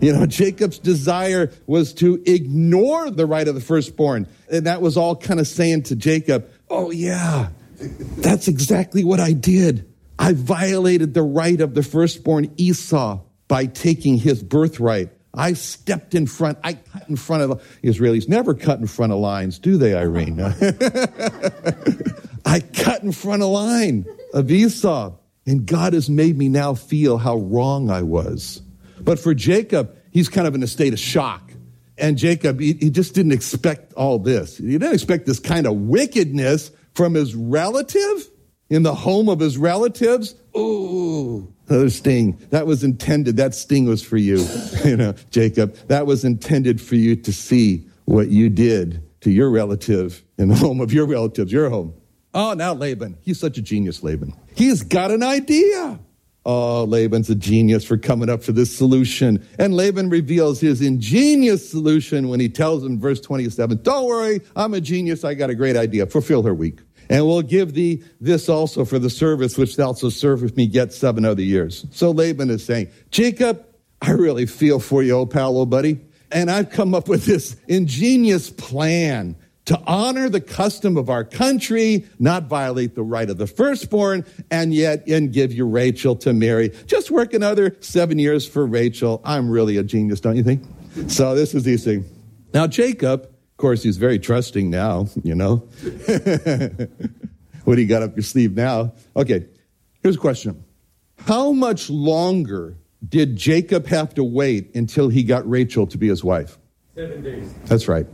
You know, Jacob's desire was to ignore the right of the firstborn. And that was all kind of saying to Jacob, Oh, yeah, that's exactly what I did. I violated the right of the firstborn Esau by taking his birthright. I stepped in front. I cut in front of Israelis. Never cut in front of lines, do they, Irene? I cut in front of line of Esau. And God has made me now feel how wrong I was. But for Jacob, he's kind of in a state of shock. And Jacob, he, he just didn't expect all this. He didn't expect this kind of wickedness from his relative in the home of his relatives. Ooh, another sting. That was intended. That sting was for you, you know, Jacob. That was intended for you to see what you did to your relative in the home of your relatives, your home. Oh, now Laban. He's such a genius, Laban. He's got an idea. Oh, Laban's a genius for coming up for this solution. And Laban reveals his ingenious solution when he tells him, verse 27, Don't worry, I'm a genius. I got a great idea. Fulfill her week. And we'll give thee this also for the service which thou shalt serve with me yet seven other years. So Laban is saying, Jacob, I really feel for you, old pal, old buddy. And I've come up with this ingenious plan to honor the custom of our country, not violate the right of the firstborn, and yet and give you Rachel to marry. Just work another seven years for Rachel. I'm really a genius, don't you think? So this is easy. Now Jacob, of course, he's very trusting now, you know. what do you got up your sleeve now? Okay, here's a question. How much longer did Jacob have to wait until he got Rachel to be his wife? Seven days. That's right.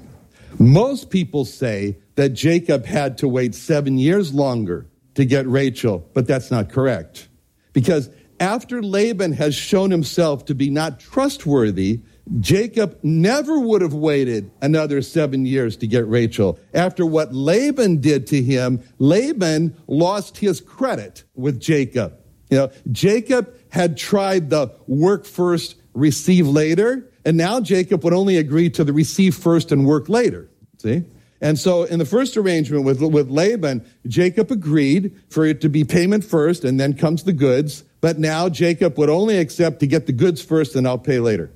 Most people say that Jacob had to wait seven years longer to get Rachel, but that's not correct. Because after Laban has shown himself to be not trustworthy, Jacob never would have waited another seven years to get Rachel. After what Laban did to him, Laban lost his credit with Jacob. You know, Jacob had tried the work first, receive later. And now Jacob would only agree to the receive first and work later. See? And so in the first arrangement with, with Laban, Jacob agreed for it to be payment first and then comes the goods. But now Jacob would only accept to get the goods first and I'll pay later.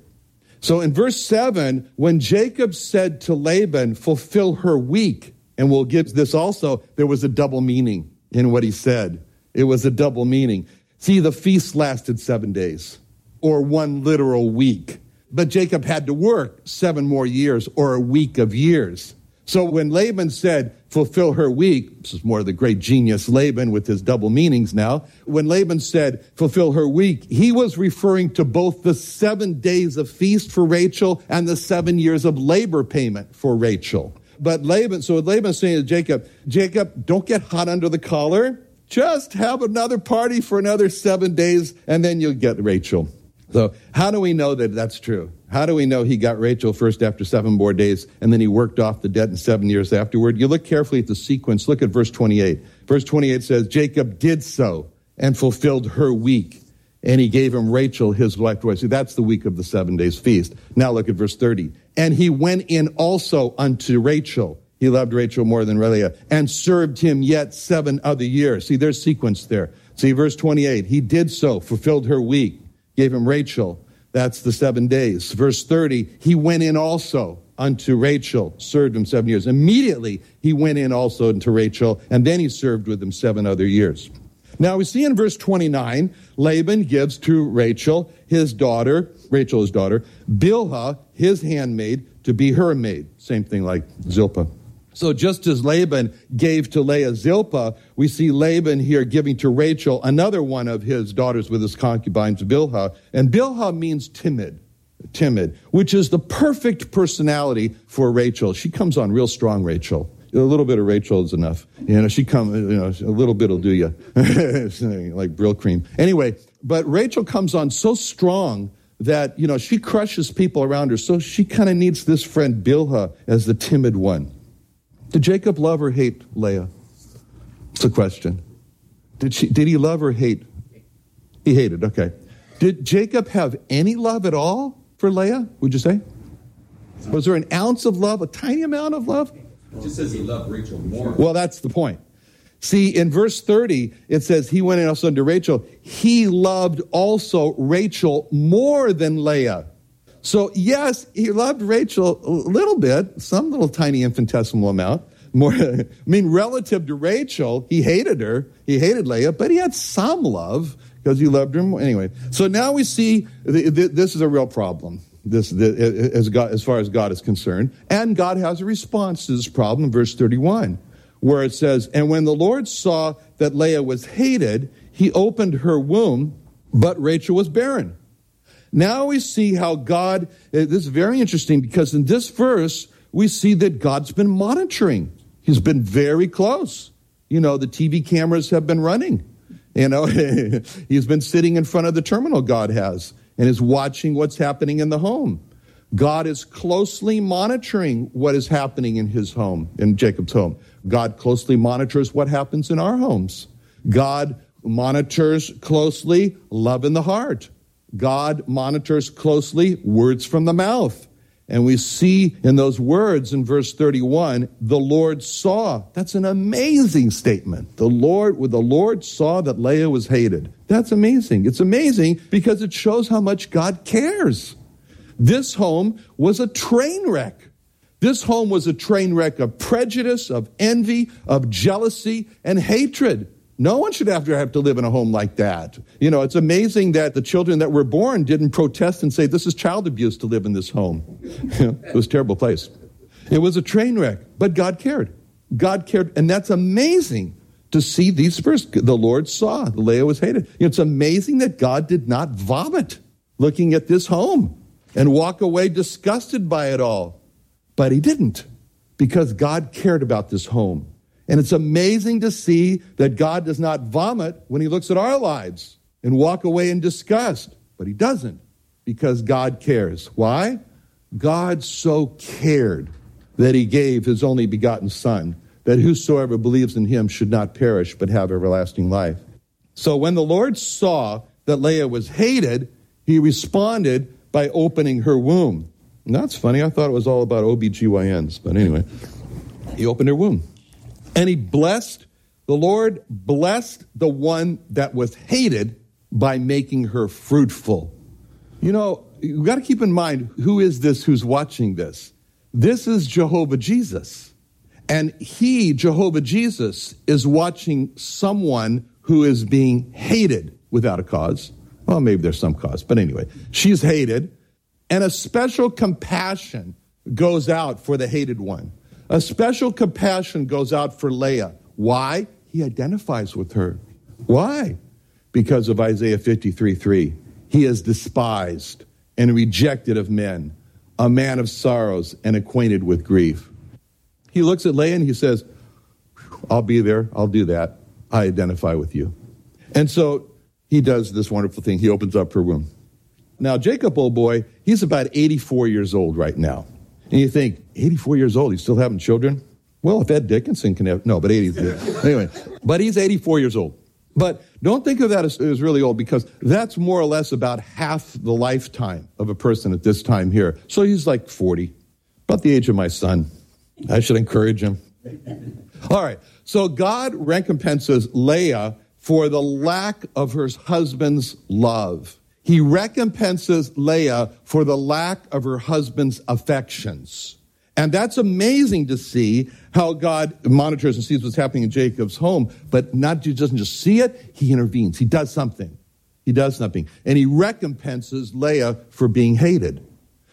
So in verse 7, when Jacob said to Laban, fulfill her week, and we'll get this also, there was a double meaning in what he said. It was a double meaning. See, the feast lasted seven days or one literal week. But Jacob had to work seven more years or a week of years. So when Laban said, fulfill her week, this is more of the great genius Laban with his double meanings now. When Laban said, fulfill her week, he was referring to both the seven days of feast for Rachel and the seven years of labor payment for Rachel. But Laban, so Laban saying to Jacob, Jacob, don't get hot under the collar. Just have another party for another seven days and then you'll get Rachel. So, how do we know that that's true? How do we know he got Rachel first after seven more days and then he worked off the debt in seven years afterward? You look carefully at the sequence. Look at verse 28. Verse 28 says, Jacob did so and fulfilled her week. And he gave him Rachel, his wife. See, that's the week of the seven days feast. Now look at verse 30. And he went in also unto Rachel. He loved Rachel more than Leah and served him yet seven other years. See, there's sequence there. See, verse 28. He did so, fulfilled her week gave him Rachel. That's the seven days. Verse 30, he went in also unto Rachel, served him seven years. Immediately he went in also unto Rachel, and then he served with him seven other years. Now we see in verse 29, Laban gives to Rachel, his daughter, Rachel his daughter, Bilhah, his handmaid, to be her maid. Same thing like Zilpah. So just as Laban gave to Leah Zilpah, we see Laban here giving to Rachel another one of his daughters with his concubines, Bilhah. And Bilhah means timid, timid, which is the perfect personality for Rachel. She comes on real strong, Rachel. A little bit of Rachel is enough. You know, she comes, you know, a little bit will do you. like Brylcreem. Anyway, but Rachel comes on so strong that, you know, she crushes people around her. So she kind of needs this friend Bilhah as the timid one. Did Jacob love or hate Leah? It's a question. Did, she, did he love or hate? He hated, okay. Did Jacob have any love at all for Leah, would you say? Was there an ounce of love, a tiny amount of love? It just says he loved Rachel more. Well, that's the point. See, in verse 30, it says, He went in also unto Rachel. He loved also Rachel more than Leah. So, yes, he loved Rachel a little bit, some little tiny infinitesimal amount. More, I mean, relative to Rachel, he hated her. He hated Leah, but he had some love because he loved her more. Anyway, so now we see this is a real problem. This, as, God, as far as God is concerned, and God has a response to this problem verse 31, where it says, "And when the Lord saw that Leah was hated, He opened her womb, but Rachel was barren." Now we see how God, eh, this is very interesting because in this verse, we see that God's been monitoring. He's been very close. You know, the TV cameras have been running. You know, he's been sitting in front of the terminal, God has, and is watching what's happening in the home. God is closely monitoring what is happening in his home, in Jacob's home. God closely monitors what happens in our homes. God monitors closely love in the heart. God monitors closely words from the mouth. And we see in those words in verse 31, the Lord saw. That's an amazing statement. The Lord, the Lord saw that Leah was hated. That's amazing. It's amazing because it shows how much God cares. This home was a train wreck. This home was a train wreck of prejudice, of envy, of jealousy, and hatred. No one should have to have to live in a home like that. You know, it's amazing that the children that were born didn't protest and say, this is child abuse to live in this home. it was a terrible place. It was a train wreck, but God cared. God cared, and that's amazing to see these first. The Lord saw the Leah was hated. It's amazing that God did not vomit looking at this home and walk away disgusted by it all. But he didn't because God cared about this home. And it's amazing to see that God does not vomit when he looks at our lives and walk away in disgust. But he doesn't because God cares. Why? God so cared that he gave his only begotten Son, that whosoever believes in him should not perish but have everlasting life. So when the Lord saw that Leah was hated, he responded by opening her womb. And that's funny. I thought it was all about OBGYNs, but anyway, he opened her womb. And he blessed, the Lord blessed the one that was hated by making her fruitful. You know, you got to keep in mind who is this who's watching this? This is Jehovah Jesus. And he, Jehovah Jesus, is watching someone who is being hated without a cause. Well, maybe there's some cause, but anyway, she's hated. And a special compassion goes out for the hated one. A special compassion goes out for Leah. Why? He identifies with her. Why? Because of Isaiah 53 3. He is despised and rejected of men, a man of sorrows and acquainted with grief. He looks at Leah and he says, I'll be there. I'll do that. I identify with you. And so he does this wonderful thing. He opens up her womb. Now, Jacob, old boy, he's about 84 years old right now. And you think, 84 years old, he's still having children? Well, if Ed Dickinson can have, no, but 80, anyway, but he's 84 years old. But don't think of that as, as, really old because that's more or less about half the lifetime of a person at this time here. So he's like 40, about the age of my son. I should encourage him. All right. So God recompenses Leah for the lack of her husband's love. He recompenses Leah for the lack of her husband's affections. And that's amazing to see how God monitors and sees what's happening in Jacob's home, but not he doesn't just see it, he intervenes. He does something. He does something. And he recompenses Leah for being hated.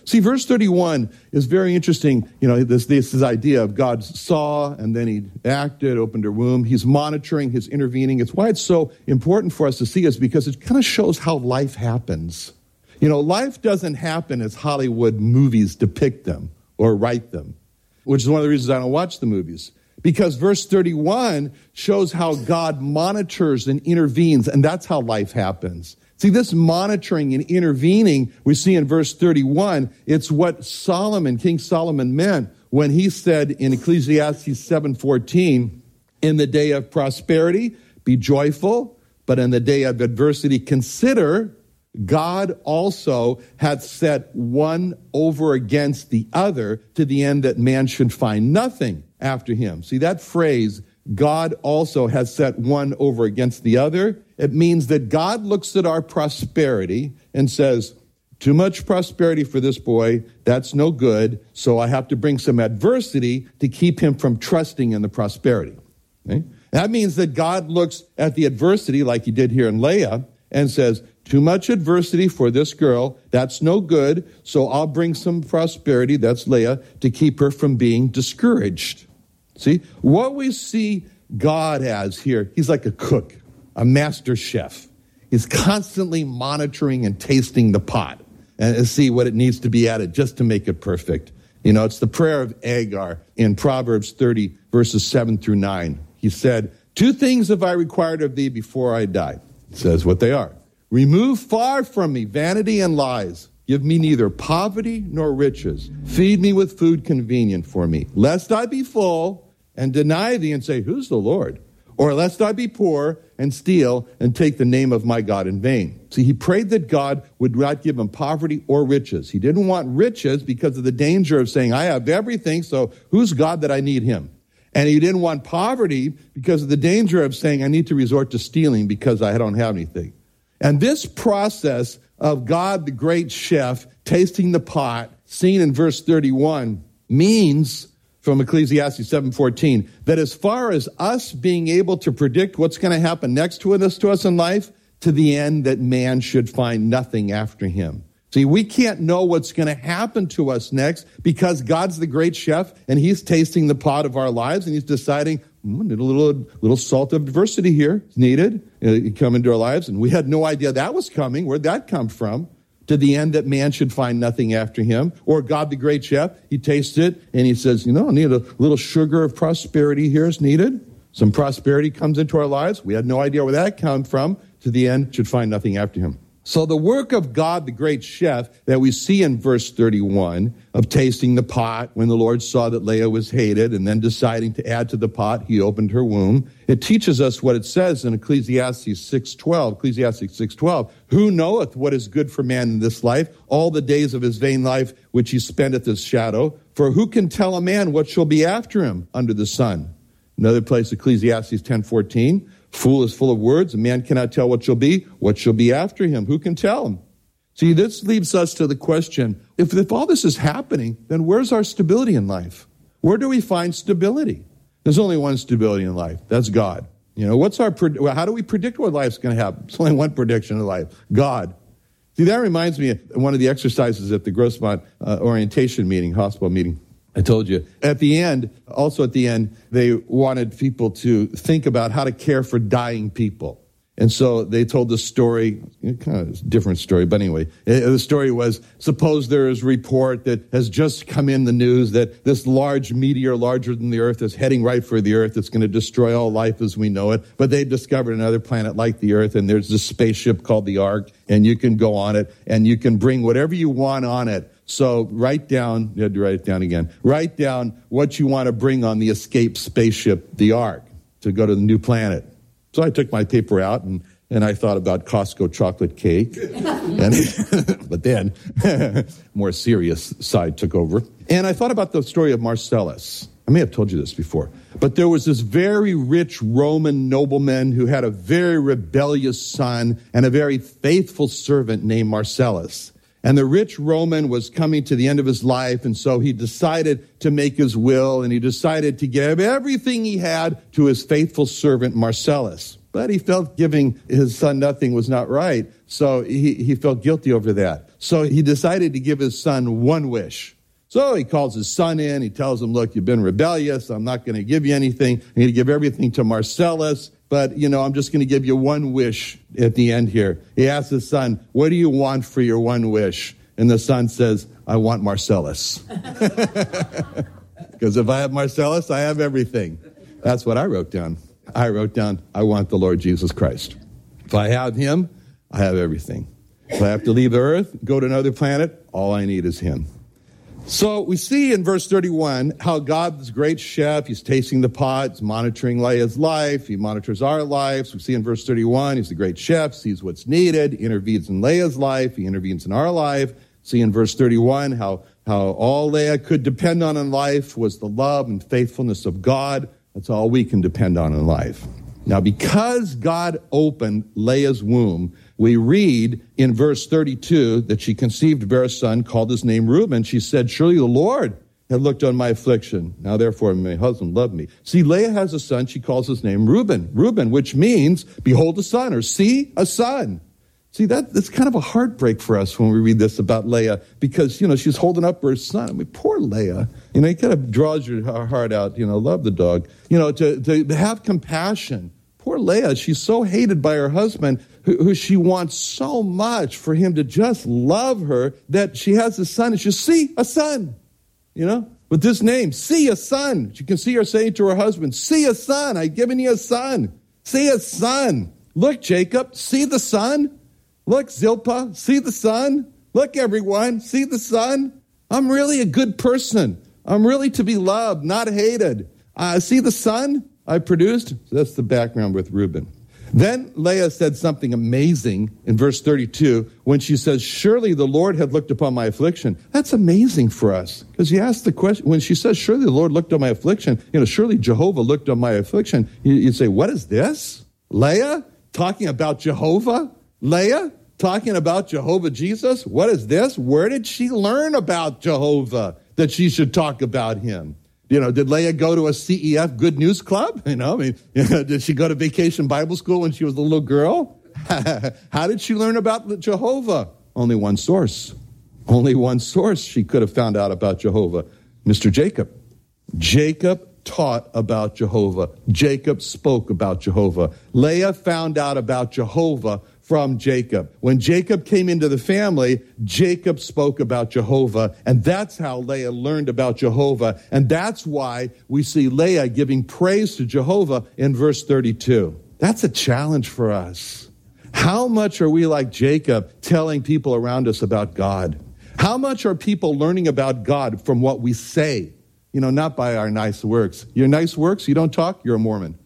See, verse 31 is very interesting. You know, this, this, this idea of God saw and then he acted, opened her womb. He's monitoring, he's intervening. It's why it's so important for us to see is because it kind of shows how life happens. You know, life doesn't happen as Hollywood movies depict them or write them, which is one of the reasons I don't watch the movies. Because verse 31 shows how God monitors and intervenes, and that's how life happens. See, this monitoring and intervening we see in verse 31, it's what Solomon, King Solomon meant when he said in Ecclesiastes 7:14, in the day of prosperity, be joyful, but in the day of adversity, consider God also hath set one over against the other to the end that man should find nothing after him. See that phrase, God also has set one over against the other. It means that God looks at our prosperity and says, too much prosperity for this boy. That's no good. So I have to bring some adversity to keep him from trusting in the prosperity. Okay? That means that God looks at the adversity, like he did here in Leah, and says, too much adversity for this girl. That's no good. So I'll bring some prosperity, that's Leah, to keep her from being discouraged. See, what we see God as here, he's like a cook a master chef. He's constantly monitoring and tasting the pot and see what it needs to be added just to make it perfect. You know, it's the prayer of Agur in Proverbs 30, verses 7 through 9. He said, Two things have I required of thee before I die. It says what they are. Remove far from me vanity and lies. Give me neither poverty nor riches. Feed me with food convenient for me, lest I be full and deny thee and say, Who's the Lord? Or lest I be poor and steal and take the name of my God in vain. See, he prayed that God would not give him poverty or riches. He didn't want riches because of the danger of saying, I have everything, so who's God that I need him? And he didn't want poverty because of the danger of saying, I need to resort to stealing because I don't have anything. And this process of God, the great chef, tasting the pot, seen in verse 31, means from Ecclesiastes 7:14 that as far as us being able to predict what's going to happen next to us to us in life to the end that man should find nothing after him. See, we can't know what's going to happen to us next because God's the great chef and he's tasting the pot of our lives and he's deciding, mm, a little, little salt of adversity here is needed. Uh, come into our lives. And we had no idea that was coming. Where'd that come from? To the end that man should find nothing after him. Or God the great chef, he tastes it and he says, you know, I need a little sugar of prosperity here is needed. Some prosperity comes into our lives. We had no idea where that came from. To the end, should find nothing after him. So the work of God, the great chef, that we see in verse 31 of tasting the pot when the Lord saw that Leah was hated and then deciding to add to the pot, he opened her womb. It teaches us what it says in Ecclesiastes 6.12, Ecclesiastes 6.12, who knoweth what is good for man in this life, all the days of his vain life which he spendeth as shadow. For who can tell a man what shall be after him under the sun? Another place, Ecclesiastes 10.14, Fool is full of words. A man cannot tell what shall be, what shall be after him. Who can tell him? See, this leads us to the question if, if all this is happening, then where's our stability in life? Where do we find stability? There's only one stability in life. That's God. You know, what's our, how do we predict what life's going to happen? There's only one prediction of life God. See, that reminds me of one of the exercises at the Grossmont uh, orientation meeting, hospital meeting. I told you. At the end, also at the end, they wanted people to think about how to care for dying people. And so they told the story, kind of different story, but anyway, uh, uh, the story was suppose there is report that has just come in the news that this large meteor, larger than the Earth, is heading right for the Earth. It's going to destroy all life as we know it. But they discovered another planet like the Earth, and there's this spaceship called the Ark, and you can go on it, and you can bring whatever you want on it. So write down, you had to write it down again. Write down what you want to bring on the escape spaceship, the Ark, to go to the new planet. So I took my paper out and, and I thought about Costco chocolate cake. and, but then, more serious side took over. And I thought about the story of Marcellus. I may have told you this before, but there was this very rich Roman nobleman who had a very rebellious son and a very faithful servant named Marcellus. And the rich Roman was coming to the end of his life, and so he decided to make his will, and he decided to give everything he had to his faithful servant Marcellus. But he felt giving his son nothing was not right, so he, he felt guilty over that. So he decided to give his son one wish. So he calls his son in. He tells him, Look, you've been rebellious. I'm not going to give you anything. I'm going to give everything to Marcellus. But, you know, I'm just going to give you one wish at the end here. He asks his son, What do you want for your one wish? And the son says, I want Marcellus. Because if I have Marcellus, I have everything. That's what I wrote down. I wrote down, I want the Lord Jesus Christ. If I have him, I have everything. If I have to leave the earth, go to another planet, all I need is him. So we see in verse 31 how God's great chef, he's tasting the pot, he's monitoring Leah's life, he monitors our lives. We see in verse 31, he's the great chef, sees what's needed, intervenes in Leah's life, he intervenes in our life. See in verse 31 how, how all Leah could depend on in life was the love and faithfulness of God. That's all we can depend on in life. Now, because God opened Leah's womb, we read in verse 32 that she conceived, bare a son, called his name Reuben. She said, Surely the Lord had looked on my affliction. Now, therefore, my husband loved me. See, Leah has a son. She calls his name Reuben. Reuben, which means, behold a son, or see a son. See, that, that's kind of a heartbreak for us when we read this about Leah because, you know, she's holding up her son. I mean, poor Leah. You know, it kind of draws your heart out, you know, love the dog. You know, to, to have compassion. Poor Leah, she's so hated by her husband who, she wants so much for him to just love her that she has a son and she see a son, you know, with this name, see a son. She can see her saying to her husband, see a son. I've given you a son. See a son. Look, Jacob, see the son. Look, Zilpah, see the son? Look, everyone, see the son? I'm really a good person. I'm really to be loved, not hated. Uh, see the son I produced? So that's the background with Reuben. Then Leah said something amazing in verse 32 when she says, Surely the Lord had looked upon my affliction. That's amazing for us. Because you ask the question, when she says, Surely the Lord looked on my affliction, you know, surely Jehovah looked on my affliction, you say, What is this? Leah talking about Jehovah? Leah talking about Jehovah Jesus? What is this? Where did she learn about Jehovah that she should talk about him? You know, did Leah go to a CEF Good News Club? You know, I mean, did she go to vacation Bible school when she was a little girl? How did she learn about Jehovah? Only one source. Only one source she could have found out about Jehovah. Mr. Jacob. Jacob taught about Jehovah. Jacob spoke about Jehovah. Leah found out about Jehovah from Jacob. When Jacob came into the family, Jacob spoke about Jehovah, and that's how Leah learned about Jehovah. And that's why we see Leah giving praise to Jehovah in verse 32. That's a challenge for us. How much are we like Jacob telling people around us about God? How much are people learning about God from what we say? You know, not by our nice works. Your nice works, you don't talk, you're a Mormon.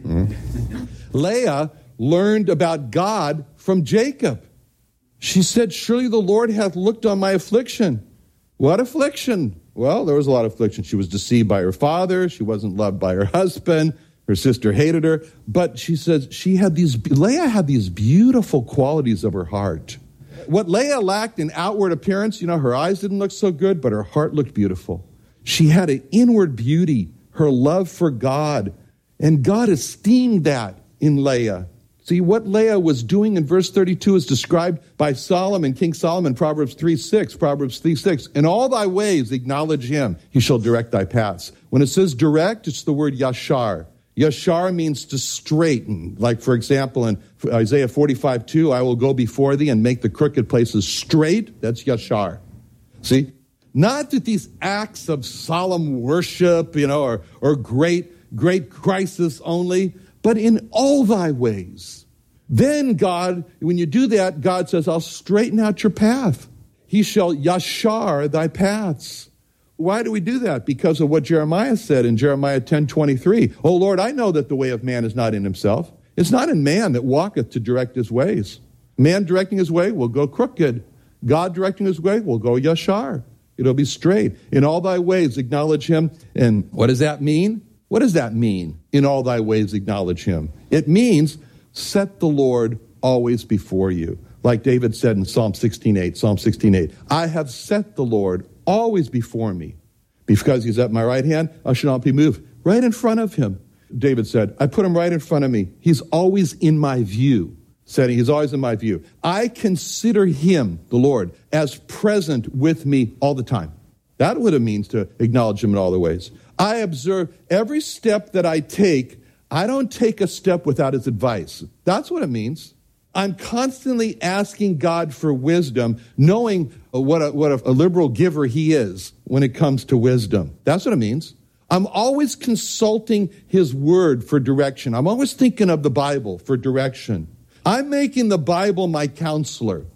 Mm-hmm. Leah learned about God from Jacob. She said, Surely the Lord hath looked on my affliction. What affliction? Well, there was a lot of affliction. She was deceived by her father. She wasn't loved by her husband. Her sister hated her. But she says she had these, Leah had these beautiful qualities of her heart. What Leah lacked in outward appearance, you know, her eyes didn't look so good, but her heart looked beautiful. She had an inward beauty, her love for God. And God esteemed that in Leah. See, what Leah was doing in verse 32 is described by Solomon, King Solomon, Proverbs 3 6, Proverbs 3 6. In all thy ways acknowledge him, he shall direct thy paths. When it says direct, it's the word yashar. Yashar means to straighten. Like, for example, in Isaiah 45 2, I will go before thee and make the crooked places straight. That's yashar. See? Not that these acts of solemn worship, you know, or, or great, great crisis only, but in all thy ways. Then God, when you do that, God says, I'll straighten out your path. He shall yashar thy paths. Why do we do that? Because of what Jeremiah said in Jeremiah 10 23. Oh Lord, I know that the way of man is not in himself. It's not in man that walketh to direct his ways. Man directing his way will go crooked. God directing his way will go yashar. It'll be straight. In all thy ways acknowledge him. And what does that mean? What does that mean? In all thy ways acknowledge him. It means set the Lord always before you. Like David said in Psalm 16:8, Psalm 16:8, I have set the Lord always before me. Because he's at my right hand, I shall not be moved. Right in front of him. David said, I put him right in front of me. He's always in my view. setting. He's always in my view. I consider him, the Lord, as present with me all the time. That would have means to acknowledge him in all the ways. I observe every step that I take, I don't take a step without his advice. That's what it means. I'm constantly asking God for wisdom, knowing what a, what a, liberal giver he is when it comes to wisdom. That's what it means. I'm always consulting his word for direction. I'm always thinking of the Bible for direction. I'm making the Bible my counselor.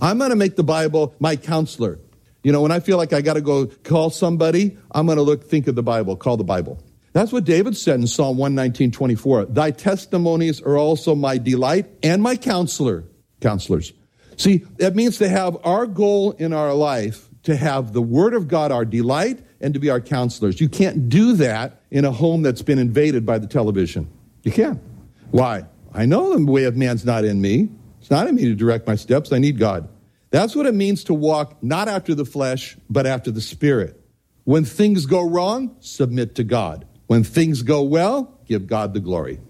I'm going to make the Bible my counselor. You know, when I feel like I got to go call somebody, I'm going to look, think of the Bible, call the Bible. That's what David said in Psalm 119, 24. Thy testimonies are also my delight and my counselor, counselors. See, that means to have our goal in our life, to have the Word of God our delight and to be our counselors. You can't do that in a home that's been invaded by the television. You can't. Why? I know the way of man's not in me. It's not in me to direct my steps. I need God. That's what it means to walk not after the flesh, but after the Spirit. When things go wrong, submit to God. When things go well, give God the glory.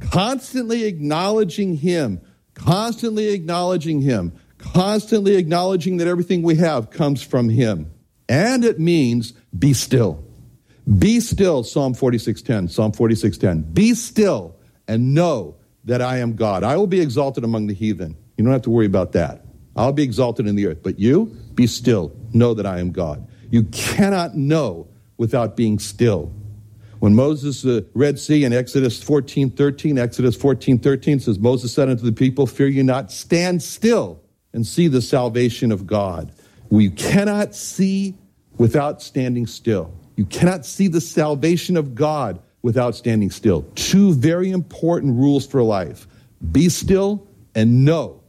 Constantly acknowledging Him, constantly acknowledging Him, constantly acknowledging that everything we have comes from Him. And it means be still. Be still, Psalm 46:10, Psalm 46:10. Be still and know that I am God. I will be exalted among the heathen. You don't have to worry about that. I'll be exalted in the earth. But you, be still. Know that I am God. You cannot know without being still. When Moses uh, Red Sea in Exodus 14, 13, Exodus 14, 13 says, Moses said unto the people, Fear you not, stand still and see the salvation of God. We cannot see without standing still. You cannot see the salvation of God without standing still. Two very important rules for life be still and know.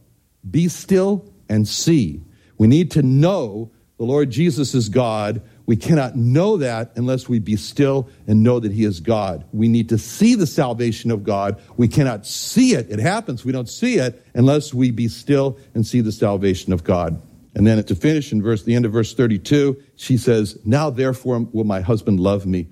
Be still and see. We need to know the Lord Jesus is God. We cannot know that unless we be still and know that He is God. We need to see the salvation of God. We cannot see it. It happens. We don't see it unless we be still and see the salvation of God. And then to finish in verse, the end of verse 32, she says, Now therefore will my husband love me.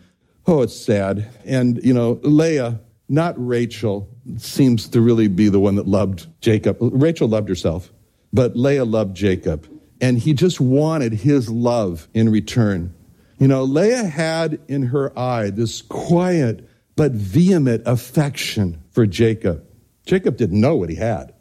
Oh, it's sad. And, you know, Leah, not Rachel, seems to really be the one that loved Jacob. Rachel loved herself, but Leah loved Jacob. And he just wanted his love in return. You know, Leah had in her eye this quiet but vehement affection for Jacob. Jacob didn't know what he had.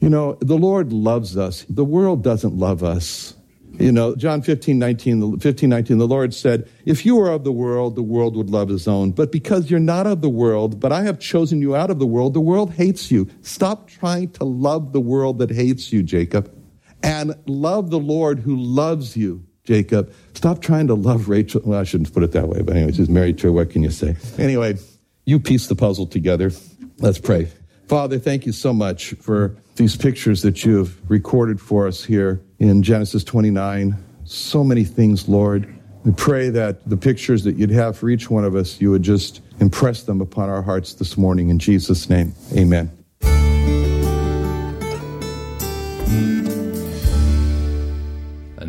You know, the Lord loves us. The world doesn't love us. You know, John 15 19, 15, 19, the Lord said, If you were of the world, the world would love his own. But because you're not of the world, but I have chosen you out of the world, the world hates you. Stop trying to love the world that hates you, Jacob. And love the Lord who loves you, Jacob. Stop trying to love Rachel. Well, I shouldn't put it that way, but anyway, she's married to her. What can you say? Anyway, you piece the puzzle together. Let's pray. Father, thank you so much for these pictures that you have recorded for us here in Genesis 29. So many things, Lord. We pray that the pictures that you'd have for each one of us, you would just impress them upon our hearts this morning. In Jesus' name, amen.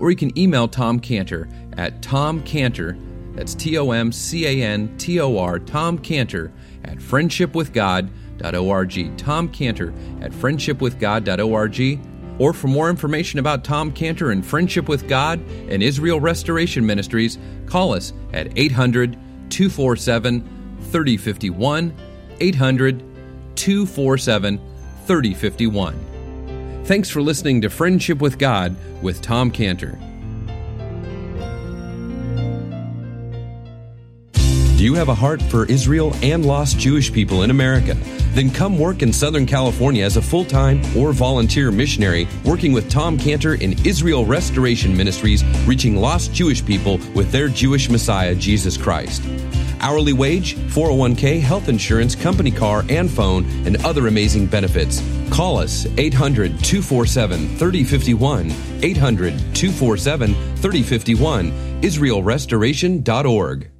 Or you can email Tom Cantor at tomcantor that's T O M C A N T O R, Tom Cantor at friendshipwithgod.org. Tom Cantor at friendshipwithgod.org. Or for more information about Tom Cantor and Friendship with God and Israel Restoration Ministries, call us at 800 247 3051. 800 247 3051. Thanks for listening to Friendship with God with Tom Cantor. Do you have a heart for Israel and lost Jewish people in America? Then come work in Southern California as a full time or volunteer missionary working with Tom Cantor in Israel Restoration Ministries, reaching lost Jewish people with their Jewish Messiah, Jesus Christ. Hourly wage, 401k, health insurance, company car and phone, and other amazing benefits. Call us 800 247 3051. 800 247 3051. IsraelRestoration.org.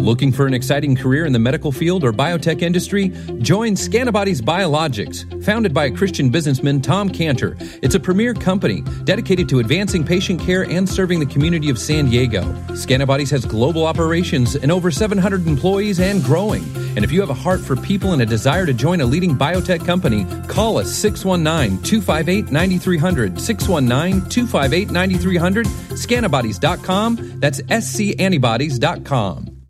Looking for an exciting career in the medical field or biotech industry? Join Scantibodies Biologics, founded by a Christian businessman Tom Cantor. It's a premier company dedicated to advancing patient care and serving the community of San Diego. Scantibodies has global operations and over 700 employees and growing. And if you have a heart for people and a desire to join a leading biotech company, call us 619 258 9300. 619 258 9300. Scantibodies.com. That's scantibodies.com.